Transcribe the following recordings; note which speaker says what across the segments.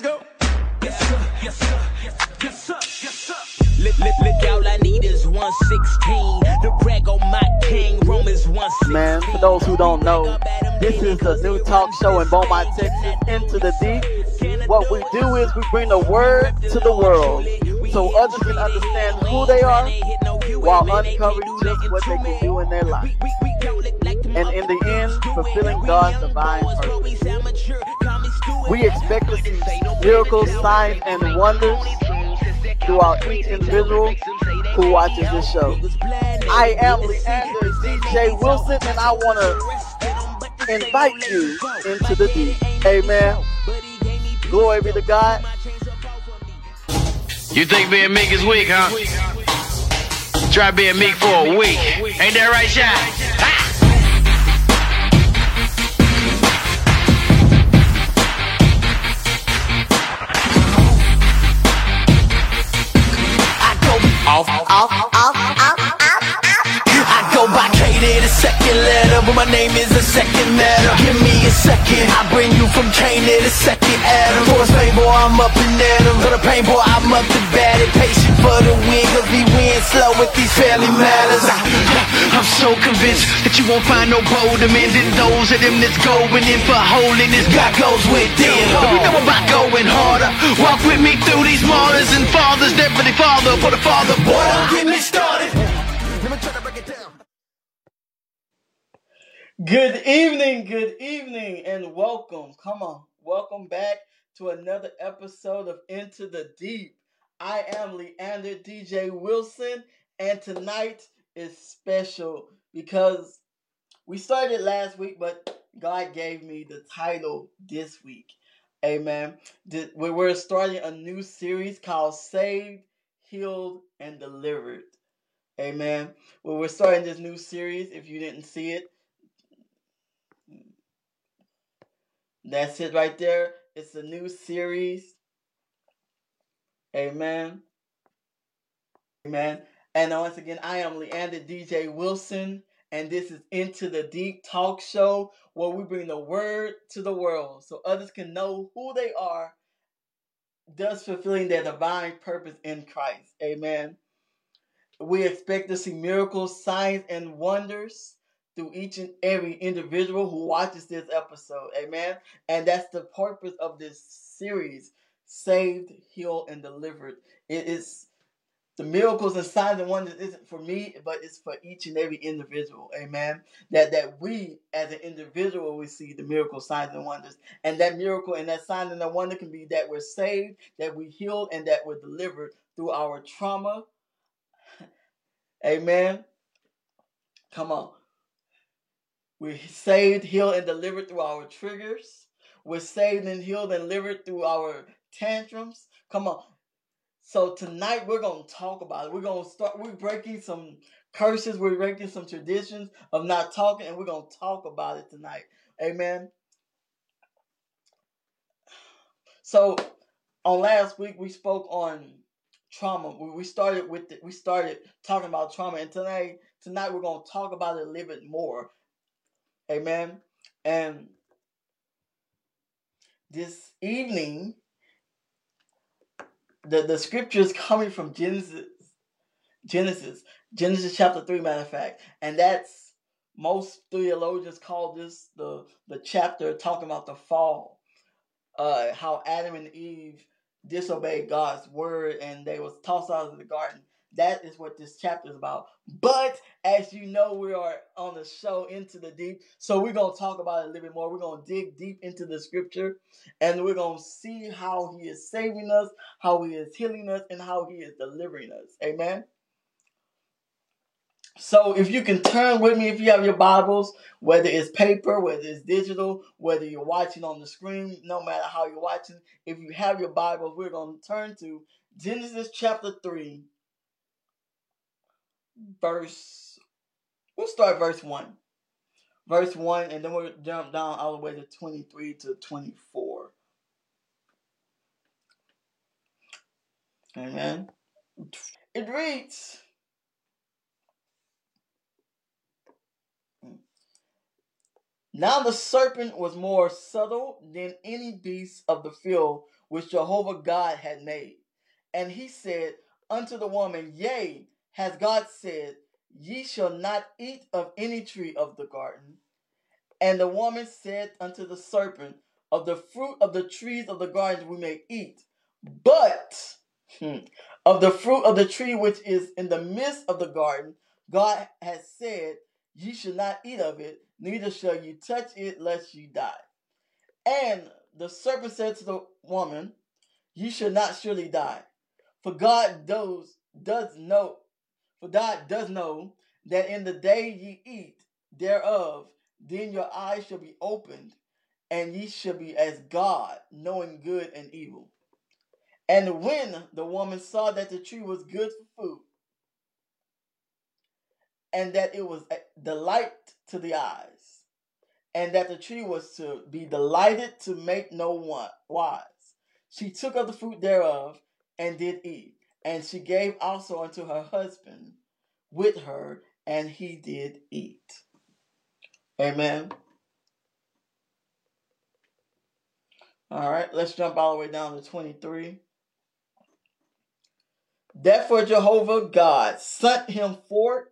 Speaker 1: go. Yes, sir. Yes, sir. Yes, sir. Yes, sir. Look, look, look, all I need is 116. The rag on my king, Romans 116.
Speaker 2: Man, for those who don't know, this is the new talk show in Beaumont, Texas, Into the Deep. What we do is we bring the word to the world so others can understand who they are while uncovering just what they can do in their life. And in the end, fulfilling God's divine purpose. We expect to see miracles, signs, and wonders throughout each individual who watches this show. I am Leander DJ Wilson, and I want to invite you into the deep. Amen. Glory be to God.
Speaker 3: You think being meek is weak, huh? Try being meek for a week. Ain't that right, Shy?
Speaker 1: Second letter, but my name is the second letter. Give me a second, I bring you from Cain to the second Adam. For a pain boy, I'm up and at 'em. For the pain boy, I'm up to bat it. Patient for the win, cause we win slow with these family matters. I,
Speaker 3: I'm so convinced that you won't find no bolder men than those of them that's going in for holiness. God goes with them. We know about going harder. Walk with me through these martyrs and fathers. The father, for the father.
Speaker 1: boy, don't get me started.
Speaker 2: Good evening, good evening, and welcome. Come on, welcome back to another episode of Into the Deep. I am Leander DJ Wilson, and tonight is special because we started last week, but God gave me the title this week. Amen. We- We're starting a new series called Saved, Healed, and Delivered. Amen. Well, we're starting this new series. If you didn't see it, That's it right there. It's a new series. Amen. Amen. And once again, I am Leander DJ Wilson, and this is Into the Deep Talk Show where we bring the word to the world so others can know who they are, thus fulfilling their divine purpose in Christ. Amen. We expect to see miracles, signs, and wonders through each and every individual who watches this episode. Amen. And that's the purpose of this series saved, healed, and delivered. It is the miracles and signs and wonders isn't for me, but it's for each and every individual. Amen. That that we as an individual we see the miracle signs and wonders. And that miracle and that sign and that wonder can be that we're saved, that we healed, and that we're delivered through our trauma. Amen. Come on. We're saved, healed, and delivered through our triggers. We're saved and healed and delivered through our tantrums. Come on. So tonight we're gonna talk about it. We're gonna start. We're breaking some curses. We're breaking some traditions of not talking, and we're gonna talk about it tonight. Amen. So on last week we spoke on trauma. We started with the, we started talking about trauma, and tonight tonight we're gonna talk about it a little bit more. Amen. And this evening, the, the scripture is coming from Genesis. Genesis. Genesis chapter 3, matter of fact. And that's most theologians call this the, the chapter talking about the fall. Uh, how Adam and Eve disobeyed God's word and they was tossed out of the garden. That is what this chapter is about. But as you know, we are on the show into the deep. So we're going to talk about it a little bit more. We're going to dig deep into the scripture and we're going to see how he is saving us, how he is healing us, and how he is delivering us. Amen. So if you can turn with me, if you have your Bibles, whether it's paper, whether it's digital, whether you're watching on the screen, no matter how you're watching, if you have your Bibles, we're going to turn to Genesis chapter 3, verse, we'll start verse 1. Verse 1, and then we'll jump down all the way to 23 to 24. Amen. It reads, Now the serpent was more subtle than any beast of the field which Jehovah God had made. And he said unto the woman, Yea, has God said, Ye shall not eat of any tree of the garden. And the woman said unto the serpent, Of the fruit of the trees of the garden we may eat, but hmm, of the fruit of the tree which is in the midst of the garden, God has said, Ye shall not eat of it, neither shall you touch it, lest you die. And the serpent said to the woman, Ye shall not surely die. For God does does know, for God does know that in the day ye eat thereof, then your eyes shall be opened, and ye shall be as God, knowing good and evil. And when the woman saw that the tree was good for food, and that it was a delight to the eyes, and that the tree was to be delighted to make no one wise, she took of the fruit thereof and did eat, and she gave also unto her husband with her, and he did eat. Amen. All right, let's jump all the way down to 23. Therefore, Jehovah God sent him forth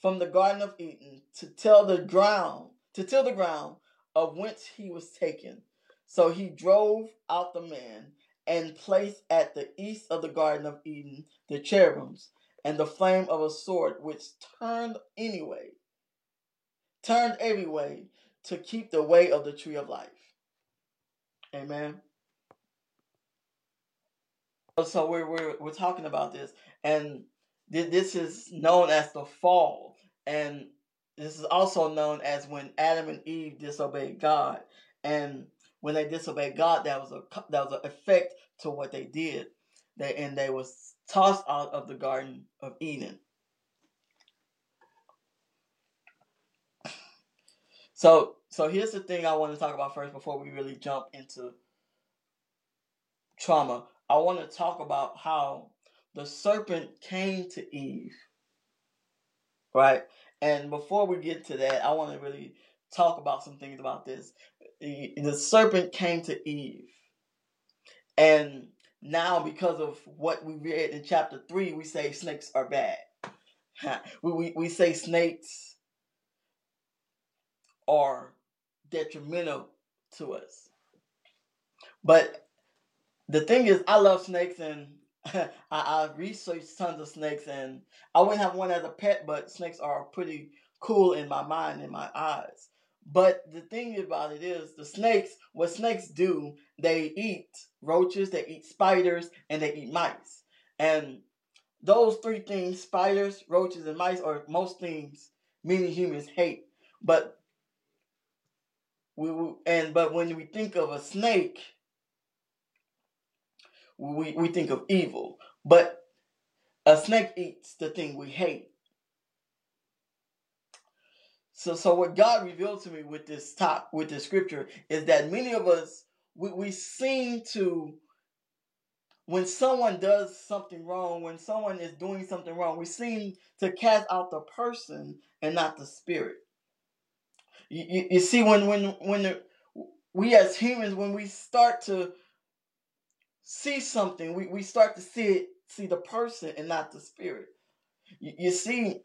Speaker 2: from the Garden of Eden to tell the ground, to till the ground of whence he was taken. So he drove out the man and placed at the east of the Garden of Eden the cherubims and the flame of a sword which turned anyway, turned every way to keep the way of the tree of life. Amen. So we're, we're, we're talking about this, and this is known as the fall, and this is also known as when Adam and Eve disobeyed God, and when they disobeyed God, that was a that was an effect to what they did. They and they was tossed out of the Garden of Eden. So so here's the thing I want to talk about first before we really jump into trauma. I want to talk about how the serpent came to Eve. Right? And before we get to that, I want to really talk about some things about this. The, serpent came to Eve. And now, because of what we read in chapter 3, we say snakes are bad. we, we, we say snakes are detrimental to us. But the thing is, I love snakes and I, I researched tons of snakes and I wouldn't have one as a pet, but snakes are pretty cool in my mind, in my eyes. But the thing about it is, the snakes, what snakes do, they eat roaches, they eat spiders, and they eat mice. And those three things, spiders, roaches, and mice, are most things many humans hate. But we and but when we think of a snake, we, we think of evil. But a snake eats the thing we hate. So so what God revealed to me with this top with this scripture is that many of us we, we seem to when someone does something wrong, when someone is doing something wrong, we seem to cast out the person and not the spirit. You, you, you see, when when when the, we as humans, when we start to see something, we, we start to see it, see the person and not the spirit. You, you see,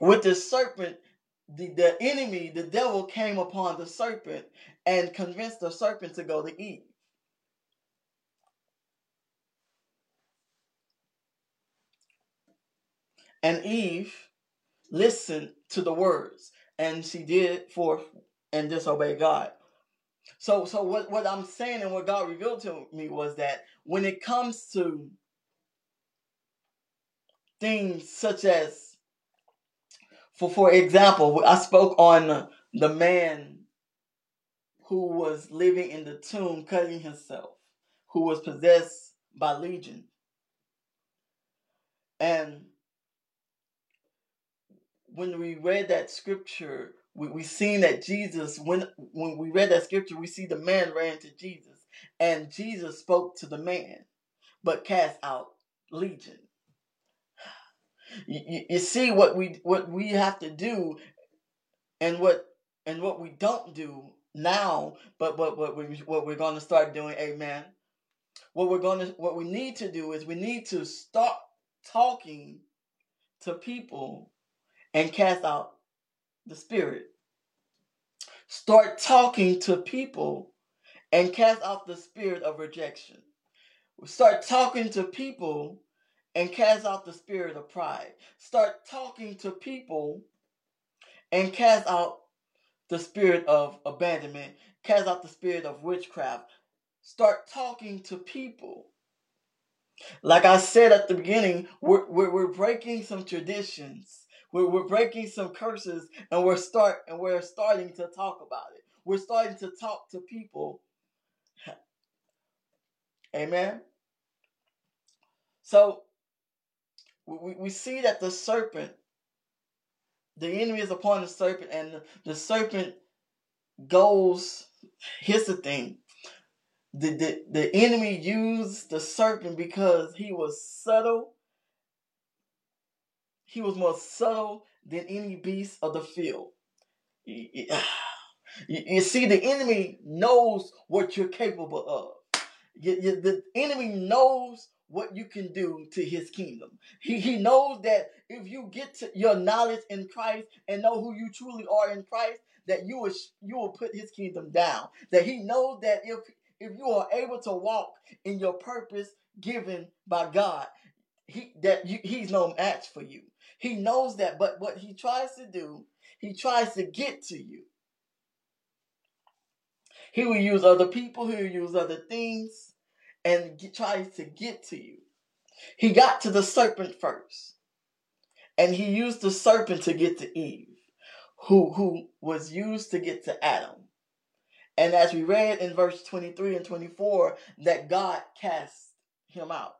Speaker 2: with the serpent, the, the enemy, the devil came upon the serpent and convinced the serpent to go to Eve. And Eve listened to the words, and she did for and disobeyed God. So, so what, what I'm saying and what God revealed to me was that when it comes to things such as for for example, I spoke on the man who was living in the tomb cutting himself, who was possessed by legion. And when we read that scripture, we, we seen that Jesus, when when we read that scripture, we see the man ran to Jesus, and Jesus spoke to the man, but cast out legion. You, you, see what we what we have to do, and what and what we don't do now, but but what we what we're going to start doing. Amen. what we're going to what we need to do is we need to start talking to people and cast out the spirit. Start talking to people and cast out the spirit of rejection. Start talking to people and cast out the spirit of pride. Start talking to people and cast out the spirit of abandonment, cast out the spirit of witchcraft. Start talking to people. Like I said at the beginning, we're, we're, we're breaking some traditions. We're, we're breaking some curses and we're start and we're starting to talk about it. We're starting to talk to people. Amen. So we, we see that the serpent, the enemy is upon the serpent, and the, serpent goes. Here's the thing the, the, the enemy used the serpent because he was subtle. He was more subtle than any beast of the field. You, you see, the enemy knows what you're capable of. You, you, the enemy knows what you can do to his kingdom. He, he knows that if you get to your knowledge in Christ and know who you truly are in Christ, that you will you will put his kingdom down. That he knows that if if you are able to walk in your purpose given by God, he that you, he's no match for you. He knows that, but what he tries to do, he tries to get to you. He will use other people, he will use other things, and get, tries to get to you. He got to the serpent first, and he used the serpent to get to Eve, who, who was used to get to Adam. And as we read in verse 23 and 24, that God cast him out.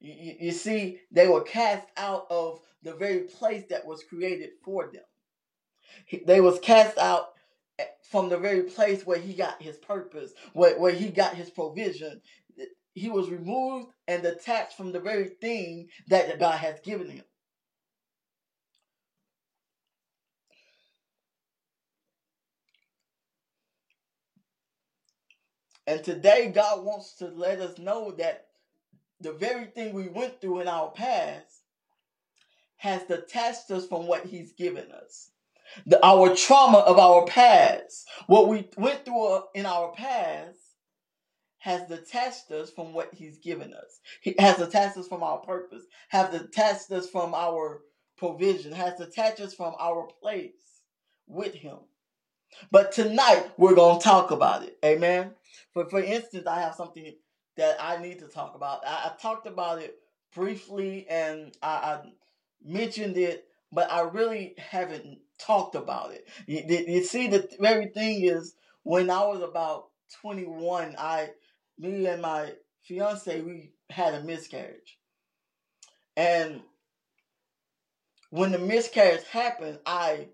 Speaker 2: You, you, see, they were cast out of the very place that was created for them. They was cast out from the very place where he got his purpose, where, where he got his provision. He was removed and detached from the very thing that God has given him. And today, God wants to let us know that the very thing we went through in our past has detached us from what He's given us. The, our trauma of our past, what we went through uh, in our past, has detached us from what He's given us. He has detached us from our purpose, has detached us from our provision, has detached us from our place with Him. But tonight we're to talk about it. Amen. For for instance, I have something that I need to talk about. I, I talked about it briefly and I, I, mentioned it, but I really haven't talked about it. You, you see, the very thing is when I was about 21, I, me and my fiance, we had a miscarriage. And when the miscarriage happened, I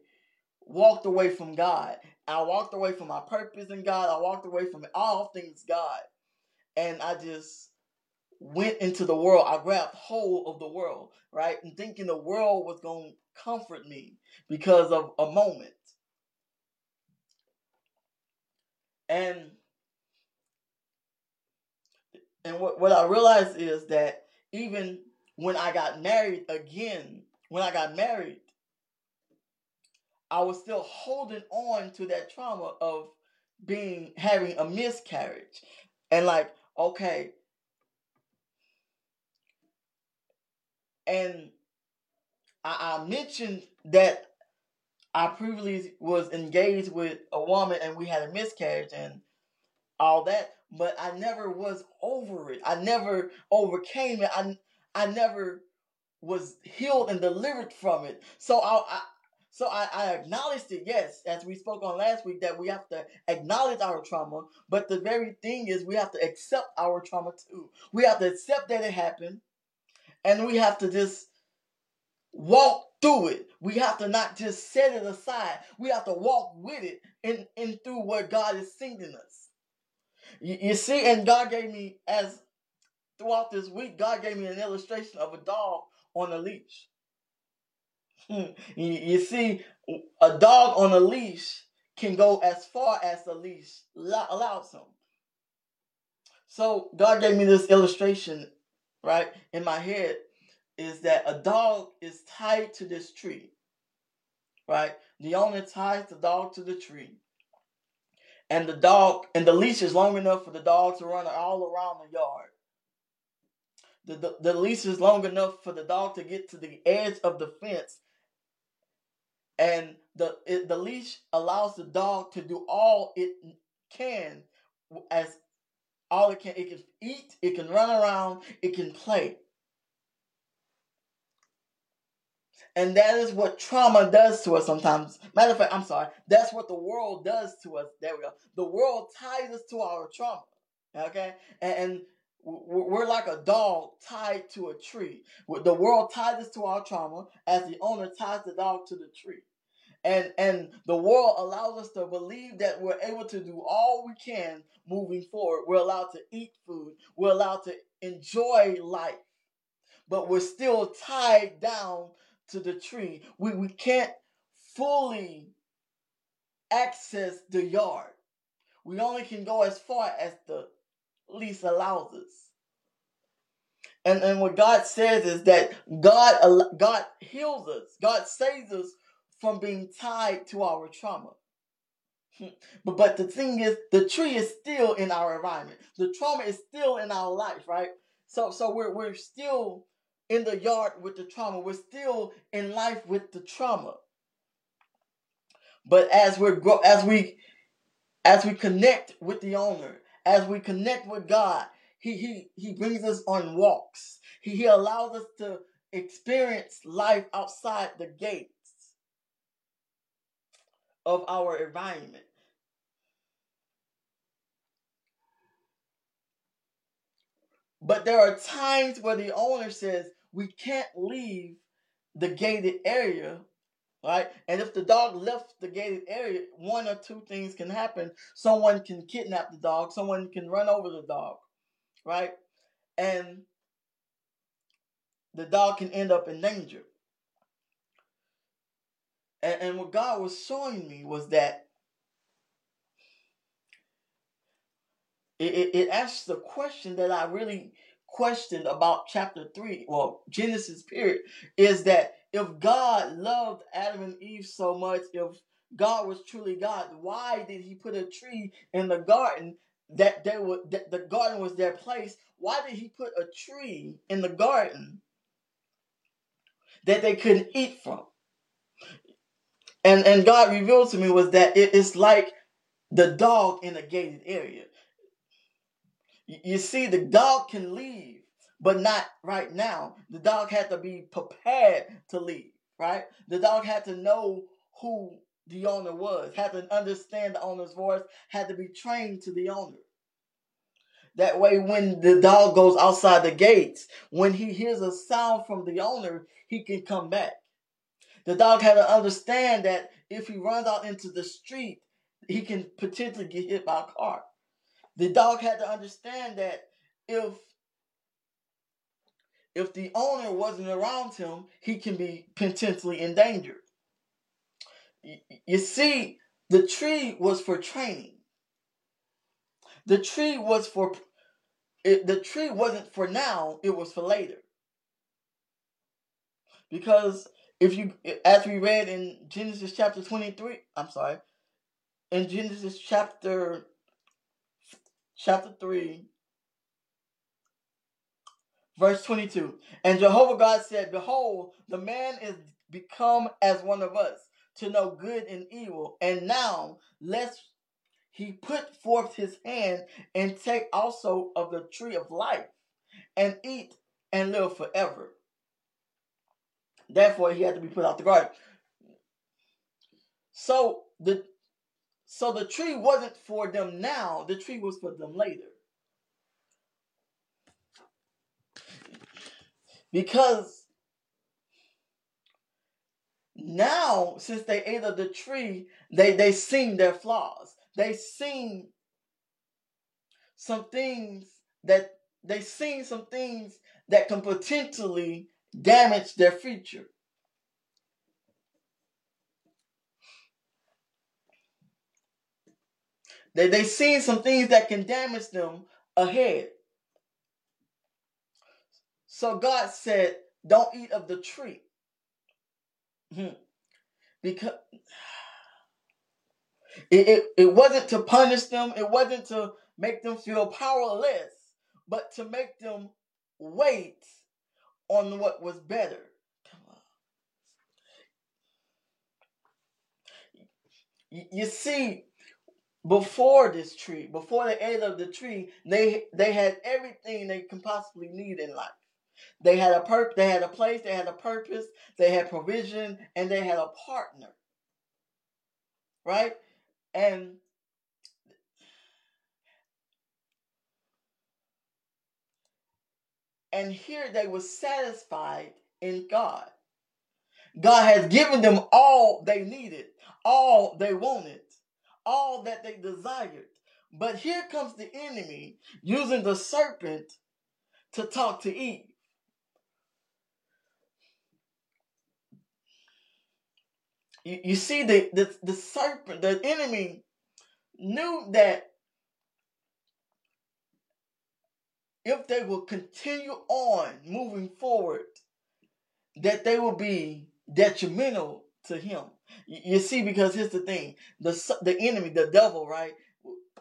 Speaker 2: walked away from God. I walked away from my purpose in God. I walked away from all things God. And I just went into the world. I grabbed hold of the world, right? And thinking the world was going to comfort me because of a moment. And and what, what I realized is that even when I got married again, when I got married, I was still holding on to that trauma of being having a miscarriage. And like, okay. And I, I mentioned that I previously was engaged with a woman and we had a miscarriage and all that, but I never was over it. I never overcame it. I I never was healed and delivered from it. So I, I so I, I acknowledged it, yes, as we spoke on last week, that we have to acknowledge our trauma. But the very thing is, we have to accept our trauma too. We have to accept that it happened, and we have to just walk through it. We have to not just set it aside. We have to walk with it in, in through what God is sending us. You, you see, and God gave me as throughout this week, God gave me an illustration of a dog on a leash. you see, a dog on a leash can go as far as the leash allows him. So God gave me this illustration, right, in my head, is that a dog is tied to this tree, right? The owner ties the dog to the tree. And the dog, and the leash is long enough for the dog to run all around the yard. The, the, the leash is long enough for the dog to get to the edge of the fence. And the, it, the leash allows the dog to do all it can as all it can. It can eat, it can run around, it can play. And that is what trauma does to us sometimes. Matter of fact, I'm sorry. That's what the world does to us. There we go. The world ties us to our trauma. Okay? And, and we're like a dog tied to a tree. The world ties us to our trauma as the owner ties the dog to the tree. And and the world allows us to believe that we're able to do all we can moving forward. We're allowed to eat food. We're allowed to enjoy life. But we're still tied down to the tree. We, we can't fully access the yard. We only can go as far as the lease allows us. And, and what God says is that God God heals us. God saves us from being tied to our trauma. But but the thing is, the tree is still in our environment. The trauma is still in our life, right? So so we're we're still in the yard with the trauma. We're still in life with the trauma. But as we're grow, as we as we connect with the owner, as we connect with God, he he he brings us on walks. He he allows us to experience life outside the gates of our environment. But there are times where the owner says, we can't leave the gated area, right? And if the dog left the gated area, one or two things can happen. Someone can kidnap the dog, someone can run over the dog, right? And the dog can end up in danger. And, and what God was showing me was that it, it, it asks the question that I really questioned about chapter 3, well, Genesis period, is that if God loved Adam and Eve so much, if God was truly God, why did he put a tree in the garden that they were that the garden was their place? Why did he put a tree in the garden that they couldn't eat from? And and God revealed to me was that it is like the dog in a gated area. You see, the dog can leave, but not right now. The dog had to be prepared to leave, right? The dog had to know who the owner was, had to understand the owner's voice, had to be trained to the owner. That way, when the dog goes outside the gates, when he hears a sound from the owner, he can come back. The dog had to understand that if he runs out into the street, he can potentially get hit by a car. The dog had to understand that if if the owner wasn't around him, he can be potentially endangered. You see, the tree was for training. The tree was for it, the tree wasn't for now, it was for later. Because if you as we read in Genesis chapter 23, I'm sorry, in Genesis chapter chapter 3, verse 22. And Jehovah God said, Behold, the man is become as one of us, to know good and evil. And now, lest he put forth his hand and take also of the tree of life and eat and live forever. Therefore, he had to be put out the garden. So the so the tree wasn't for them now, the tree was for them later. Because now, since they ate of the tree, they, they seen their flaws. They seen some things that they seen some things that can potentially damage their future. They they seen some things that can damage them ahead. So God said, Don't eat of the tree. Hmm. Because it, it, it wasn't to punish them, it wasn't to make them feel powerless, but to make them wait on what was better. You see, before this tree, before they ate of the tree, they they had everything they can possibly need in life. They had a purpose, they had a place, they had a purpose, they had provision, and they had a partner. Right? And and here they were satisfied in God. God has given them all they needed, all they wanted, all that they desired. But here comes the enemy using the serpent to talk to Eve. You, you see, the, the, the serpent, the enemy knew that if they will continue on moving forward, that they will be detrimental to him. You, see, because here's the thing: the the enemy, the devil, right?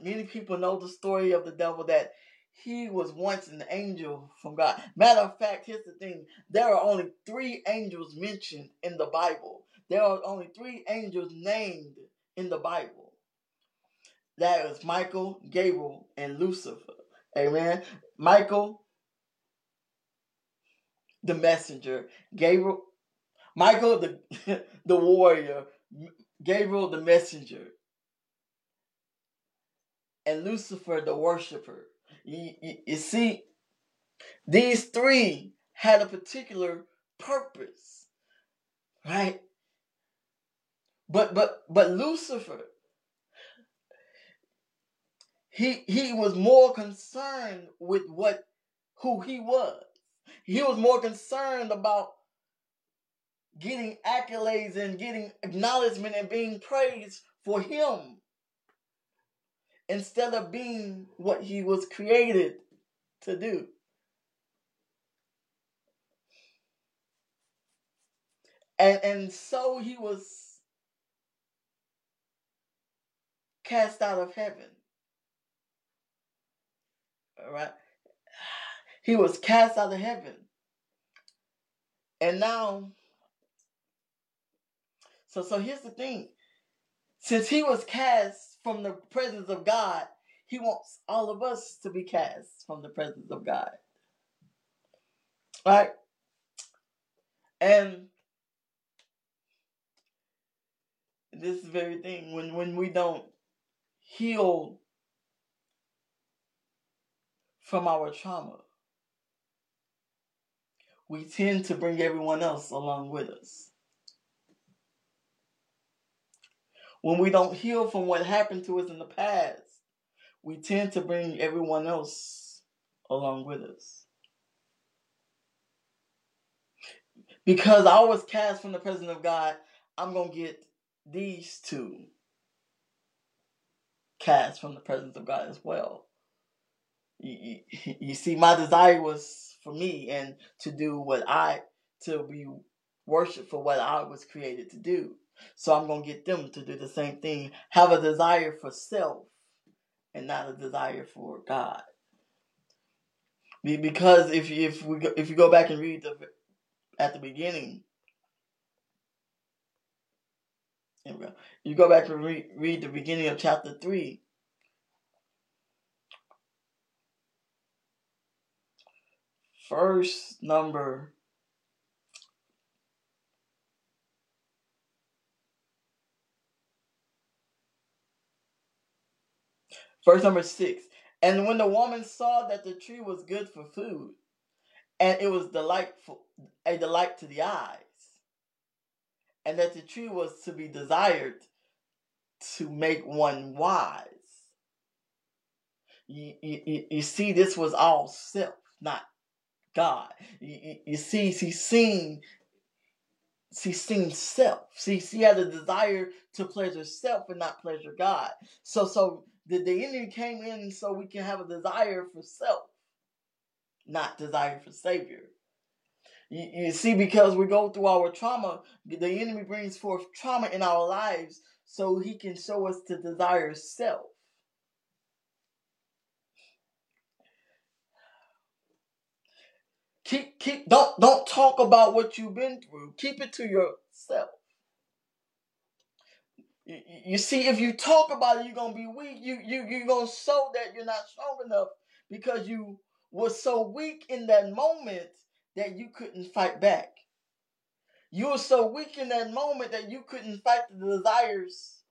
Speaker 2: Many people know the story of the devil that he was once an angel from God. Matter of fact, here's the thing: there are only three angels mentioned in the Bible. There are only three angels named in the Bible. That is Michael, Gabriel, and Lucifer. Amen. Michael, the messenger. Gabriel, Michael, the the warrior. Gabriel, the messenger. And Lucifer, the worshiper. You, you, you see, these three had a particular purpose, right? But but but Lucifer, he he was more concerned with what who he was. He was more concerned about getting accolades and getting acknowledgement and being praised for him instead of being what he was created to do. And and so he was cast out of heaven. Right. He was cast out of heaven. And now, so so here's the thing. Since he was cast from the presence of God, he wants all of us to be cast from the presence of God. Right? And this very thing, when when we don't heal from our trauma, we tend to bring everyone else along with us. When we don't heal from what happened to us in the past, we tend to bring everyone else along with us. Because I was cast from the presence of God, I'm going to get these two cast from the presence of God as well. You, you, see, my desire was for me and to do what I, to be worshiped for what I was created to do. So I'm going to get them to do the same thing. Have a desire for self and not a desire for God. Because if you, if we go, if you go back and read the at the beginning, you go back and read, read the beginning of chapter three. First number Verse number six. And when the woman saw that the tree was good for food, and it was delightful, a delight to the eyes, and that the tree was to be desired to make one wise. You, you, you see, this was all self, not God. You, you see, she seen, she seen self. See, she had a desire to pleasure self and not pleasure God. So, so the, the enemy came in so we can have a desire for self, not desire for Savior. You, you see, because we go through our trauma, the enemy brings forth trauma in our lives so he can show us to desire self. Keep keep don't don't talk about what you've been through. Keep it to yourself. You, see, if you talk about it, you're gonna be weak. You you you're gonna show that you're not strong enough because you were so weak in that moment that you couldn't fight back. You were so weak in that moment that you couldn't fight the desires.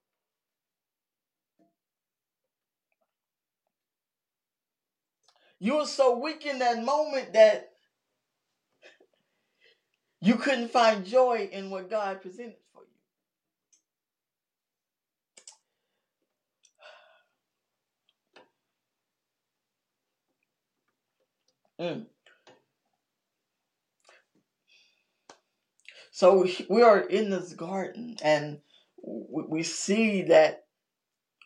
Speaker 2: You were so weak in that moment that you couldn't find joy in what God presented for you. Mm. So we are in this garden, and we see that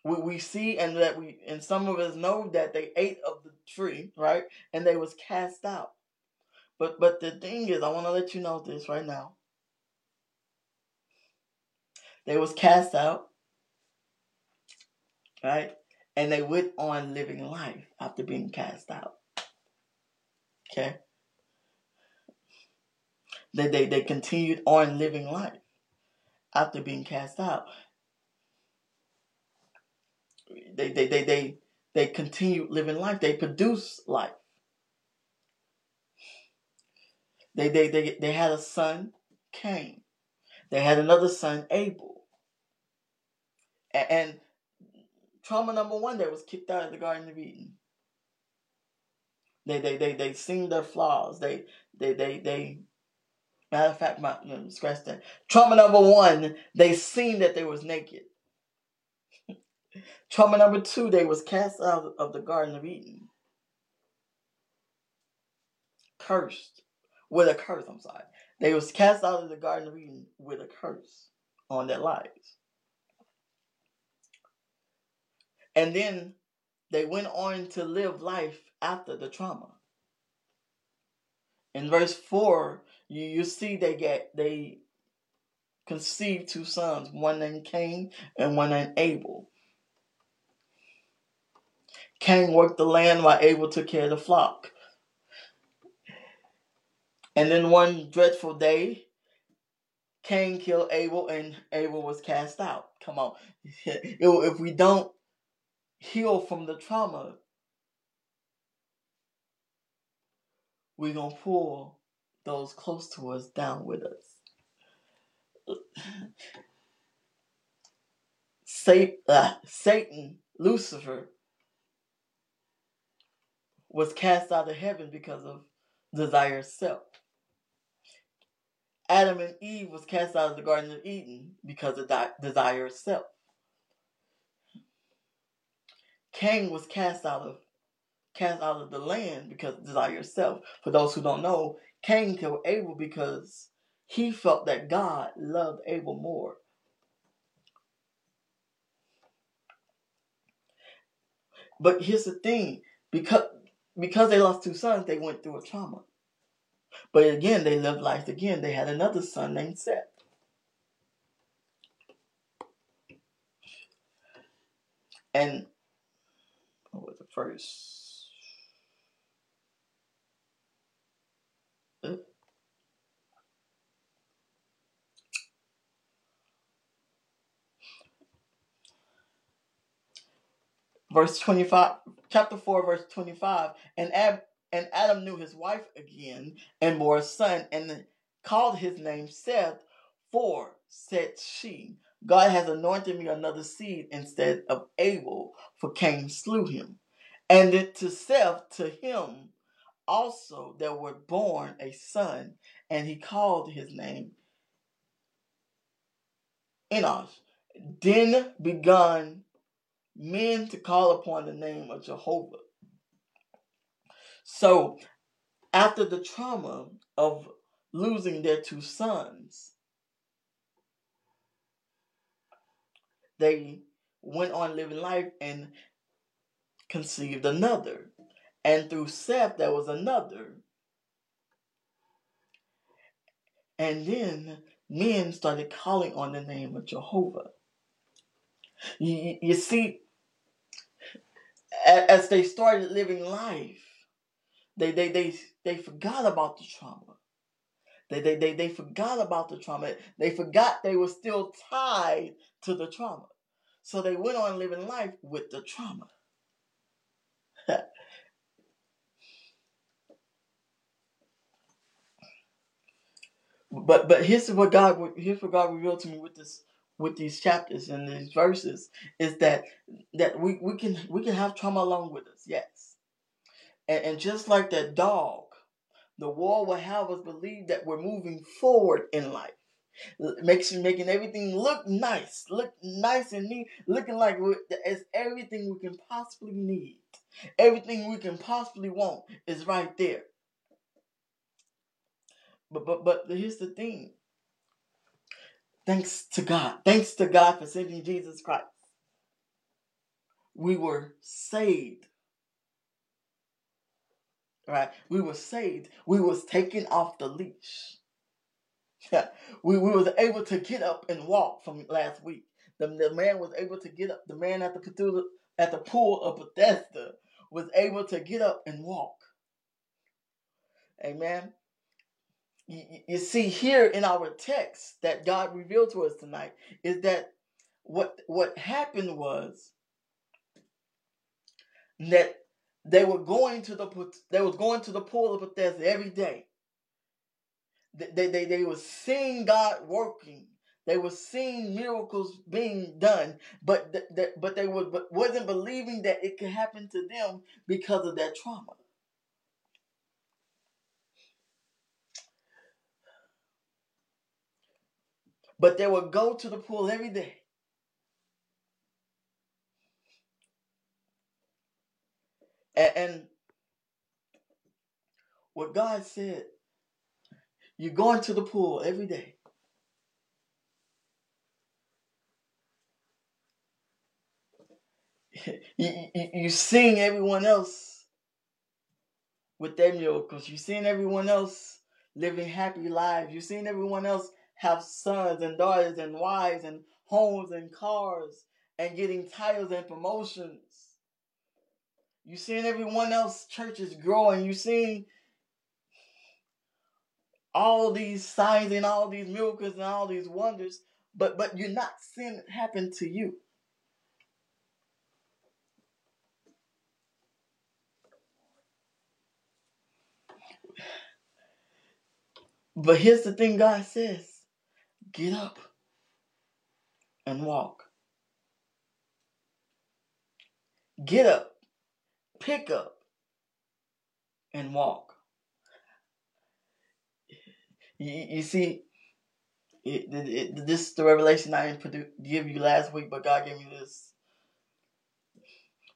Speaker 2: we, we see and that we and some of us know that they ate of the tree, right? And they was cast out. But but the thing is, I want to let you know this right now. They was cast out, right? And they went on living life after being cast out. Okay? They, they, they continued on living life after being cast out. They, they, they, they, they continued living life. They produced life. They, they, they, they had a son, Cain. They had another son, Abel. And, and trauma number one, they was kicked out of the Garden of Eden. They, they, they, they seen their flaws. They, they, they, they, matter of fact, my, no, scratch that. Trauma number one, they seen that they was naked. Trauma number two, they was cast out of the Garden of Eden. Cursed with a curse. I'm sorry. They was cast out of the Garden of Eden with a curse on their lives. And then they went on to live life after the trauma. In verse 4, you, you see they get they conceived two sons, one named Cain and one named Abel. Cain worked the land while Abel took care of the flock. And then one dreadful day, Cain killed Abel and Abel was cast out. Come on. if we don't heal from the trauma, we're going to pull those close to us down with us. Uh, Satan, Lucifer, was cast out of heaven because of desire self. Adam and Eve was cast out of the Garden of Eden because of di- desire itself. Cain was cast out of cast out of the land because of desire itself. For those who don't know, Cain killed Abel because he felt that God loved Abel more. But here's the thing, because because they lost two sons, they went through a trauma. But again, they lived life again. They had another son named Seth. And what was the first? Verse 25 chapter 4 verse 25 and Ab, and Adam knew his wife again and bore a son and called his name Seth, for, said she, God has anointed me another seed instead of Abel, for Cain slew him. And to Seth, to him also there were born a son, and he called his name Enosh. Then begun men to call upon the name of Jehovah. So, after the trauma of losing their two sons, they went on living life and conceived another. And through Seth, there was another. And then men started calling on the name of Jehovah. You, you see, as they started living life, they, they, they, they forgot about the trauma. They, they, they, they forgot about the trauma. They forgot they were still tied to the trauma. So they went on living life with the trauma. but but here's what God here's what God revealed to me with this with these chapters and these verses is that that we, we can we can have trauma along with us, yes. And, and just like that dog, the wall will have us believe that we're moving forward in life. Makes you making everything look nice, look nice and neat, looking like it's everything we can possibly need. Everything we can possibly want is right there. But but but here's the thing. Thanks to God. Thanks to God for sending Jesus Christ. We were saved. Right? We were saved. We was taken off the leash. we, we was able to get up and walk from last week. The, the man was able to get up. The man at the at the pool of Bethesda was able to get up and walk. Amen you, you see here in our text that God revealed to us tonight is that what what happened was that they were going to the they was going to the pool of Bethesda every day. They, they, they were seeing God working. They were seeing miracles being done, but th- but they was, but wasn't believing that it could happen to them because of that trauma. But they would go to the pool every day. And, and what God said, you're going to the pool every day. you, you, you seeing everyone else with their miracles. You're seeing everyone else living happy lives. You're seeing everyone else have sons and daughters and wives and homes and cars and getting titles and promotions. You seeing everyone else churches growing. You seeing all these signs and all these miracles and all these wonders, but but you're not seeing it happen to you. But here's the thing God says Get up and walk. Get up, pick up, and walk. You, you see, it, it, it, this is the revelation I didn't give you last week, but God gave me this.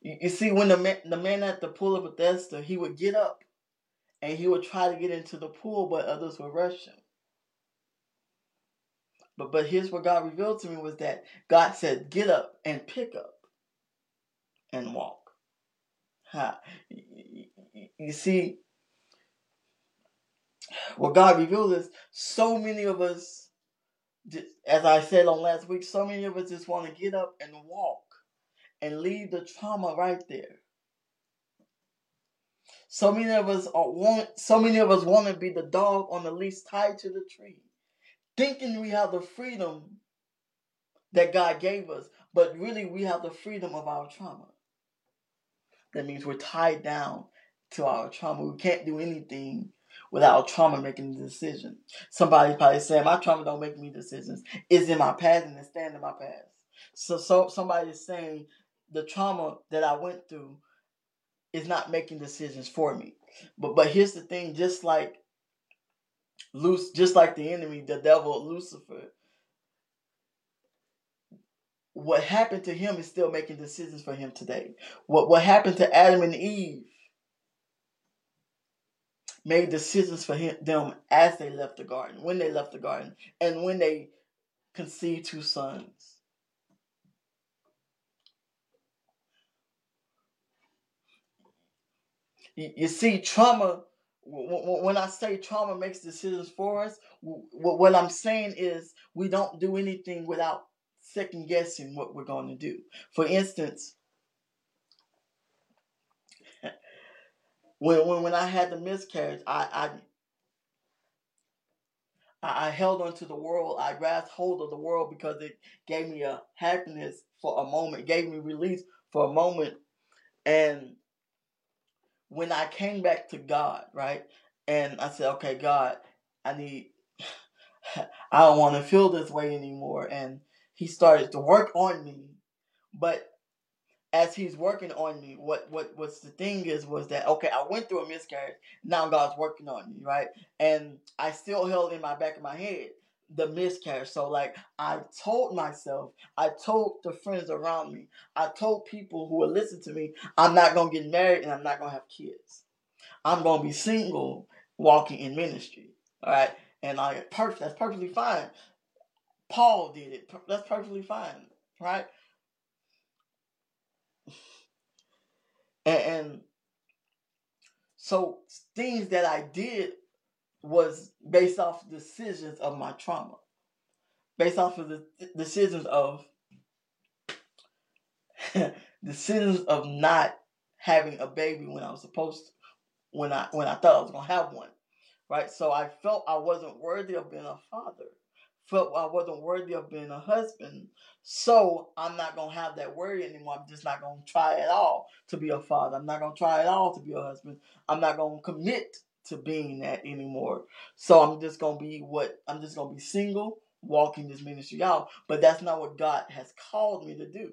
Speaker 2: You, you see, when the man, the man at the pool of Bethesda, he would get up and he would try to get into the pool, but others would rush him. But but here's what God revealed to me was that God said, get up and pick up and walk. You see, what God revealed is so many of us, as I said on last week, so many of us just want to get up and walk and leave the trauma right there. So many of us are want so many of us want to be the dog on the leash tied to the tree thinking we have the freedom that God gave us, but really we have the freedom of our trauma. That means we're tied down to our trauma. We can't do anything without trauma making the decision. Somebody probably saying, My trauma don't make me decisions. It's in my past and it's staying in my past. So so somebody is saying the trauma that I went through is not making decisions for me. But but here's the thing, just like Loose, just like the enemy, the devil, Lucifer. What happened to him is still making decisions for him today. What what happened to Adam and Eve made decisions for him, them as they left the garden, when they left the garden, and when they conceived two sons. You, see, trauma. When I say trauma makes decisions for us, what I'm saying is we don't do anything without second guessing what we're going to do. For instance, when when when I had the miscarriage, I I I held onto the world. I grasped hold of the world because it gave me a happiness for a moment, gave me release for a moment. And when I came back to God, right, and I said, "Okay, God, I need, I don't want to feel this way anymore," and He started to work on me, but as he's working on me, what what what's the thing is was that okay, I went through a miscarriage. Now God's working on me, right? And I still held in my back of my head the miscarriage. So like I told myself, I told the friends around me, I told people who would listen to me, I'm not gonna get married and I'm not gonna have kids. I'm gonna be single, walking in ministry. All right, and I. That's perfectly fine. Paul did it. That's perfectly fine, right? And, and so things that I did was based off decisions of my trauma, based off of the decisions of decisions of not having a baby when I was supposed to, when I when I thought I was gonna have one, right? So I felt I wasn't worthy of being a father felt I wasn't worthy of being a husband. So I'm not gonna have that worry anymore. I'm just not gonna try at all to be a father. I'm not gonna try at all to be a husband. I'm not gonna commit to being that anymore. So I'm just gonna be what I'm just gonna be single, walking this ministry out. But that's not what God has called me to do.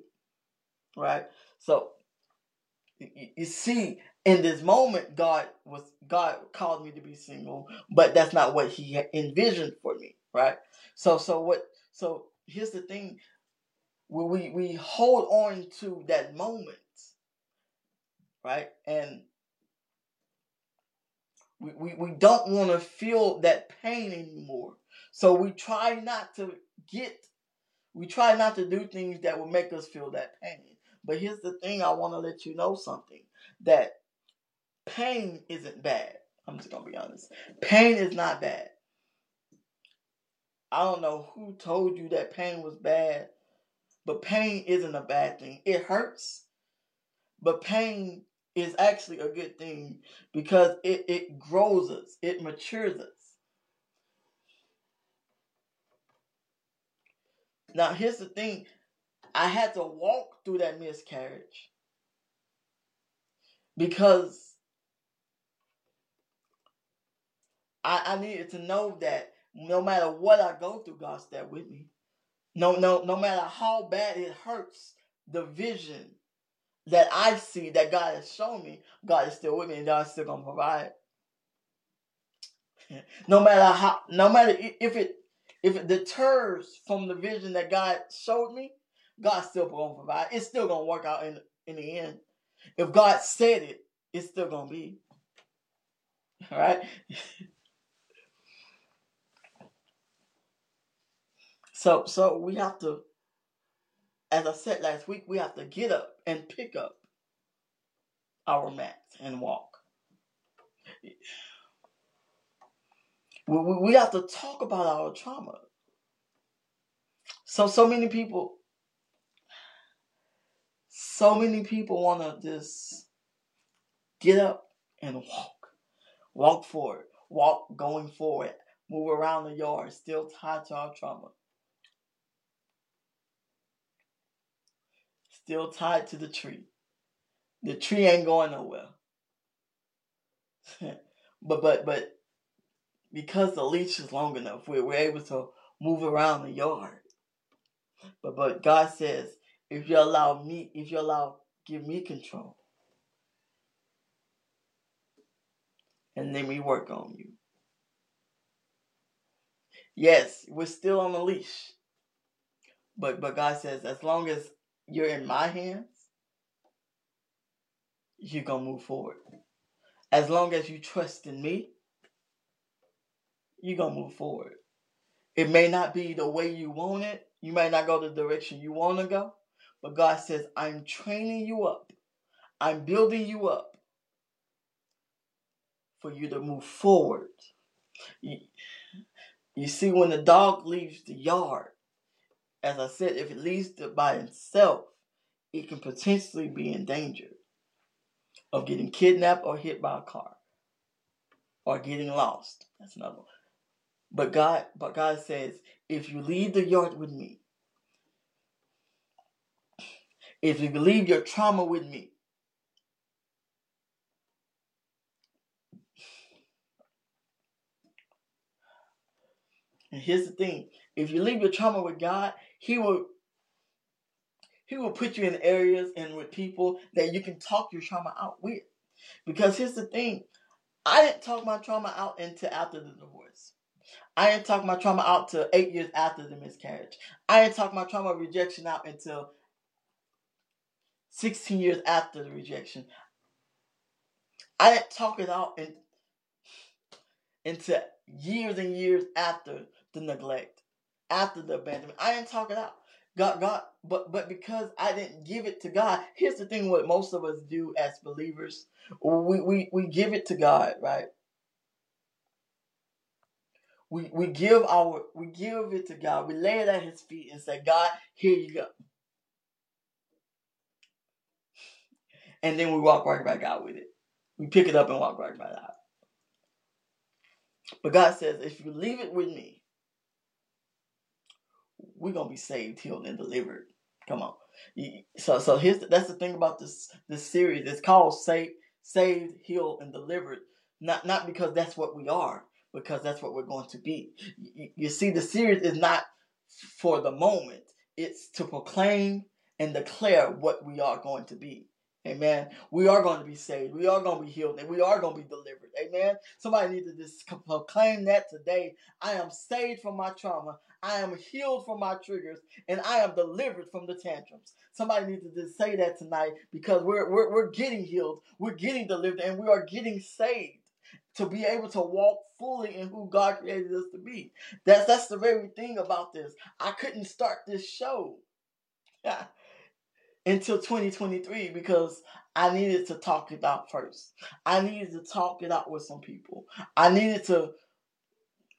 Speaker 2: Right? So you see, in this moment, God was God called me to be single, but that's not what He envisioned for me, right? So so what so here's the thing we we hold on to that moment, right? And we, we, we don't want to feel that pain anymore. So we try not to get we try not to do things that will make us feel that pain. But here's the thing I want to let you know something that pain isn't bad. I'm just gonna be honest. Pain is not bad. I don't know who told you that pain was bad, but pain isn't a bad thing. It hurts, but pain is actually a good thing because it, it grows us, it matures us. Now, here's the thing I had to walk through that miscarriage because I, I needed to know that no matter what I go through, God's there with me. No, no, no matter how bad it hurts, the vision that I see that God has shown me, God is still with me and God's still gonna provide. no matter how no matter if it if it deters from the vision that God showed me, God's still gonna provide. It's still gonna work out in in the end. If God said it, it's still gonna be. All right. So so we have to, as I said last week, we have to get up and pick up our mats and walk. We, we, we have to talk about our trauma. So so many people, so many people want to just get up and walk, walk forward, walk going forward, move around the yard, still tied to our trauma. Still tied to the tree. The tree ain't going nowhere. but but but because the leash is long enough, we're, we're able to move around the yard. But but God says, if you allow me, if you allow, give me control, and then we work on you. Yes, we're still on the leash. But but God says, as long as you're in my hands, you're going to move forward. As long as you trust in me, you're going to move forward. It may not be the way you want it. You may not go the direction you want to go. But God says, I'm training you up. I'm building you up for you to move forward. You, you see, when the dog leaves the yard, as I said, if it leaves by itself, it can potentially be in danger of getting kidnapped or hit by a car or getting lost. That's another one. But God, but God says, if you leave the yard with me, if you leave your trauma with me, and here's the thing: if you leave your trauma with God, He will He will put you in areas and with people that you can talk your trauma out with. Because here's the thing: I didn't talk my trauma out until after the divorce. I didn't talk my trauma out till eight years after the miscarriage. I didn't talk my trauma rejection out until 16 years after the rejection. I didn't talk it out in, into years and years after the neglect, after the abandonment. I didn't talk it out. God, God, but but because I didn't give it to God, here's the thing: what most of us do as believers, we we, we give it to God, right? We we give our we give it to God. We lay it at His feet and say, God, here you go. And then we walk right back out with it. We pick it up and walk right back out. But God says, if you leave it with me, we're gonna be saved, healed, and delivered. Come on. So so here's the, that's the thing about this this series. It's called Saved, Saved, Healed, and Delivered. Not not because that's what we are, because that's what we're going to be. You, you see, the series is not for the moment. It's to proclaim and declare what we are going to be. Amen. We are going to be saved. We are going to be healed. And we are going to be delivered. Amen. Somebody needs to just proclaim that today. I am saved from my trauma. I am healed from my triggers. And I am delivered from the tantrums. Somebody needs to just say that tonight because we're, we're, we're getting healed. We're getting delivered. And we are getting saved to be able to walk fully in who God created us to be. That's that's the very thing about this. I couldn't start this show until 2023 because I needed to talk it out first. I needed to talk it out with some people. I needed to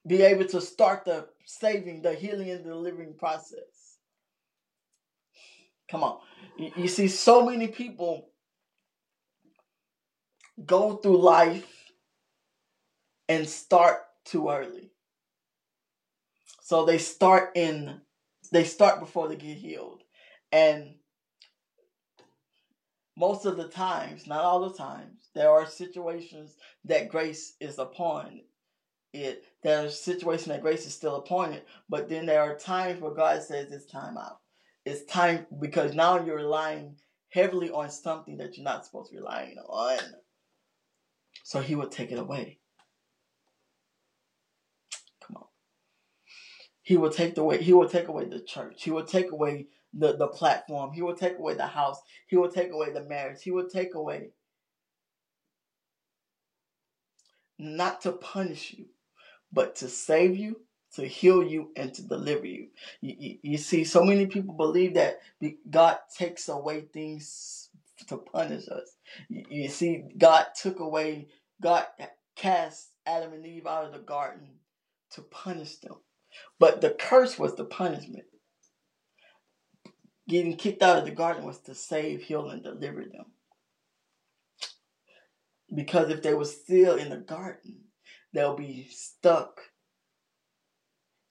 Speaker 2: be able to start the saving, the healing, and delivering process. Come on. You, you see, so many people go through life and start too early. So they start in, they start before they get healed. And most of the times, not all the times, there are situations that grace is upon it. There are situations that grace is still it, but then there are times where God says it's time out. It's time because now you're relying heavily on something that you're not supposed to be relying on. So he will take it away. Come on. He will take away he will take away the church. He will take away the, the platform. He will take away the house. He will take away the marriage. He will take away not to punish you, but to save you, to heal you, and to deliver you. You, you, you see, so many people believe that God takes away things to punish us. You, you see, God took away, God cast Adam and Eve out of the garden to punish them. But the curse was the punishment getting kicked out of the garden was to save, heal, and deliver them. Because if they were still in the garden, they'll be stuck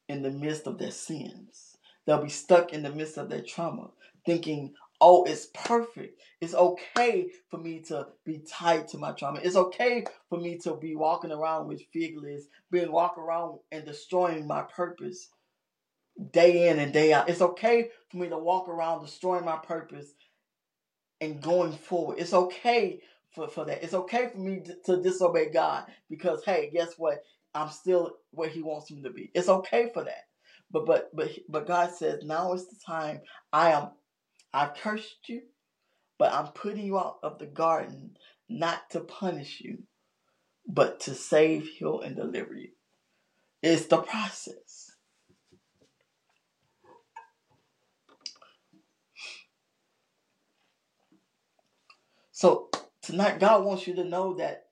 Speaker 2: in the midst of their sins. They'll be stuck in the midst of their trauma, thinking, oh, it's perfect. It's okay for me to be tied to my trauma. It's okay for me to be walking around with fig leaves, being walking around and destroying my purpose day in and day out. It's okay for me to walk around destroying my purpose and going forward. It's okay for, for that. It's okay for me to, disobey God because hey, guess what? I'm still where He wants me to be. It's okay for that. But but but but God says now is the time. I am I've cursed you, but I'm putting you out of the garden not to punish you, but to save, heal, and deliver you. It's the process. So tonight, God wants you to know that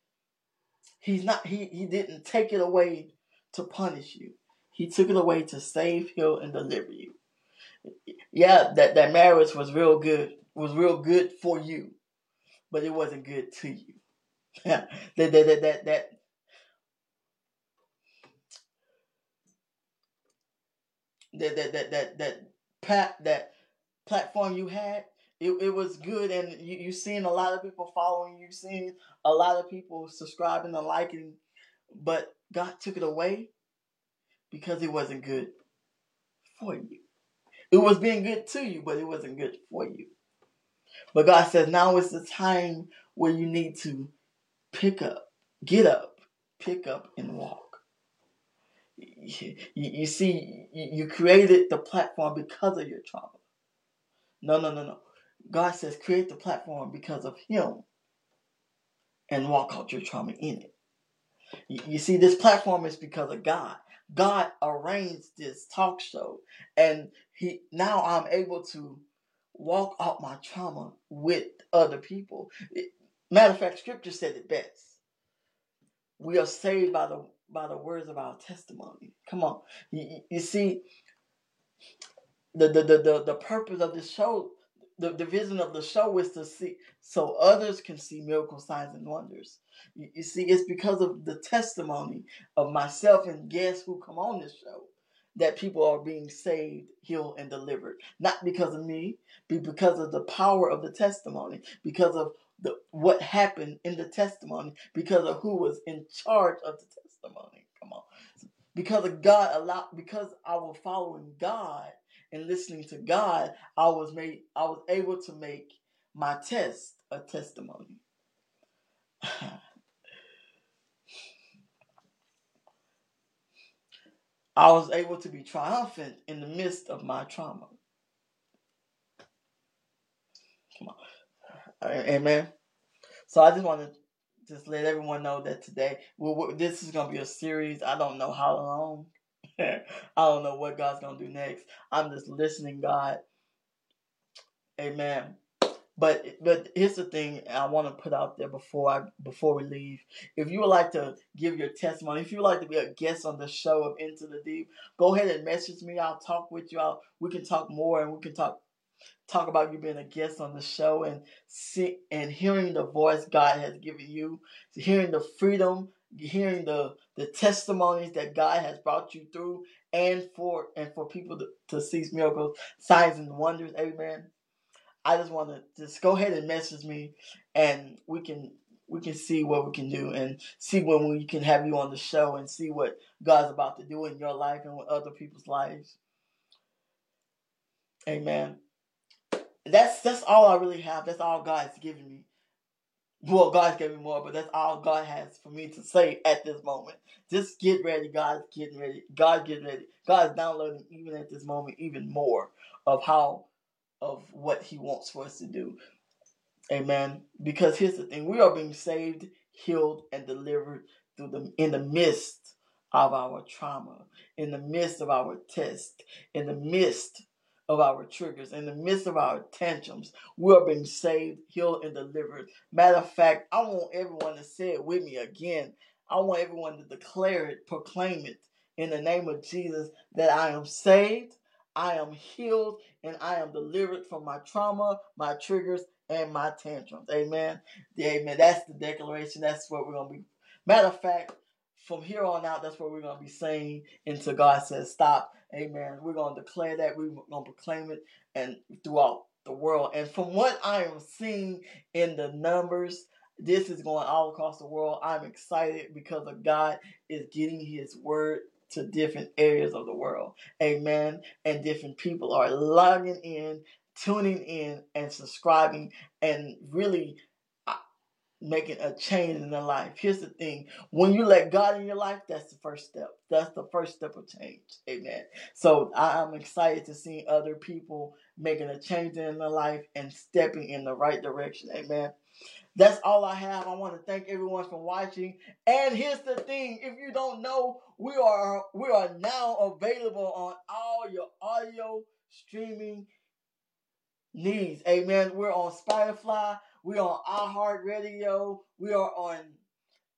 Speaker 2: He's not he he didn't take it away to punish you. He took it away to save, heal, and deliver you. Yeah, that, that marriage was real good, was real good for you, but it wasn't good to you. that, that, that, that, that, that, that, that, that, that, pat, that platform you had, it, it was good and you, you seen a lot of people following you, seen a lot of people subscribing and liking, but God took it away because it wasn't good for you. It was being good to you, but it wasn't good for you. But God says now is the time where you need to pick up, get up, pick up, and walk. You, you see, you created the platform because of your trauma. No, no, no, no. God says create the platform because of Him and walk out your trauma in it. You, you see, this platform is because of God. God arranged this talk show, and He now I'm able to walk out my trauma with other people. Matter of fact, Scripture said it best. We are saved by the by the words of our testimony. Come on, you, you see, the, the the the the purpose of this show the, the vision of the show is to see so others can see miracle signs and wonders. You, you, see, it's because of the testimony of myself and guests who come on this show that people are being saved, healed, and delivered. Not because of me, but because of the power of the testimony, because of the what happened in the testimony, because of who was in charge of the testimony. Come on. Because of God allowed because I was following God and listening to God, I was made I was able to make my test a testimony. I was able to be triumphant in the midst of my trauma. Come on. Amen. So I just want to just let everyone know that today, well, this is going to be a series. I don't know how long. I don't know what God's to do next. I'm just listening, God. Amen. But but here's the thing I want to put out there before I before we leave. If you would like to give your testimony, if you would like to be a guest on the show of Into the Deep, go ahead and message me. I'll talk with you. I'll, we can talk more and we can talk talk about you being a guest on the show and see and hearing the voice God has given you, hearing the freedom, hearing the the testimonies that God has brought you through, and for and for people to, to see miracles, signs, and wonders. Amen. I just want to just go ahead and message me, and we can we can see what we can do and see when we can have you on the show and see what God's about to do in your life and with other people's lives. Amen. That's that's all I really have. That's all God's given me. Well, God's given me more, but that's all God has for me to say at this moment. Just get ready. God's getting ready. God getting ready. God's downloading even at this moment even more of how of what he wants for us to do. Amen. Because here's the thing, we are being saved, healed, and delivered through the in the midst of our trauma, in the midst of our test, in the midst of our triggers, in the midst of our tantrums. We are being saved, healed, and delivered. Matter of fact, I want everyone to say it with me again. I want everyone to declare it, proclaim it in the name of Jesus that I am saved, I am healed and I am delivered from my trauma, my triggers, and my tantrums. Amen. Amen. That's the declaration. That's what we're going to be. Matter of fact, from here on out, that's what we're going to be saying until God says stop. Amen. We're going to declare that. We're going to proclaim it and throughout the world. And from what I am seeing in the numbers, this is going all across the world. I'm excited because of God is getting his word to different areas of the world. Amen. And different people are logging in, tuning in, and subscribing, and really making a change in their life. Here's the thing when you let God in your life, that's the first step. That's the first step of change. Amen. So I'm excited to see other people making a change in their life and stepping in the right direction. Amen. That's all I have. I want to thank everyone for watching. And here's the thing: if you don't know, we are we are now available on all your audio streaming needs. Amen. We're on Spotify. We are on iHeartRadio. We are on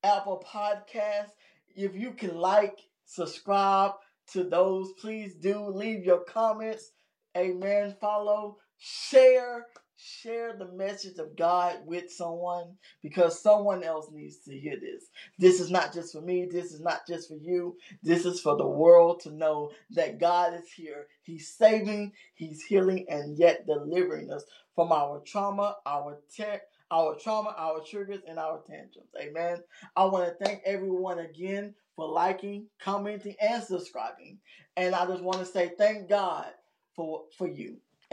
Speaker 2: Apple Podcasts. If you can like, subscribe to those, please do. Leave your comments. Amen. Follow, share, share the message of God with someone because someone else needs to hear this. This is not just for me. This is not just for you. This is for the world to know that God is here. He's saving, He's healing, and yet delivering us from our trauma, our tech. Our trauma, our triggers, and our tantrums. Amen. I want to thank everyone again for liking, commenting, and subscribing. And I just want to say thank God for, for you.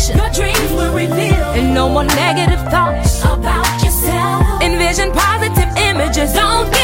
Speaker 4: imagination. Your dreams were revealed. And no more negative thoughts about yourself. Envision positive images. Don't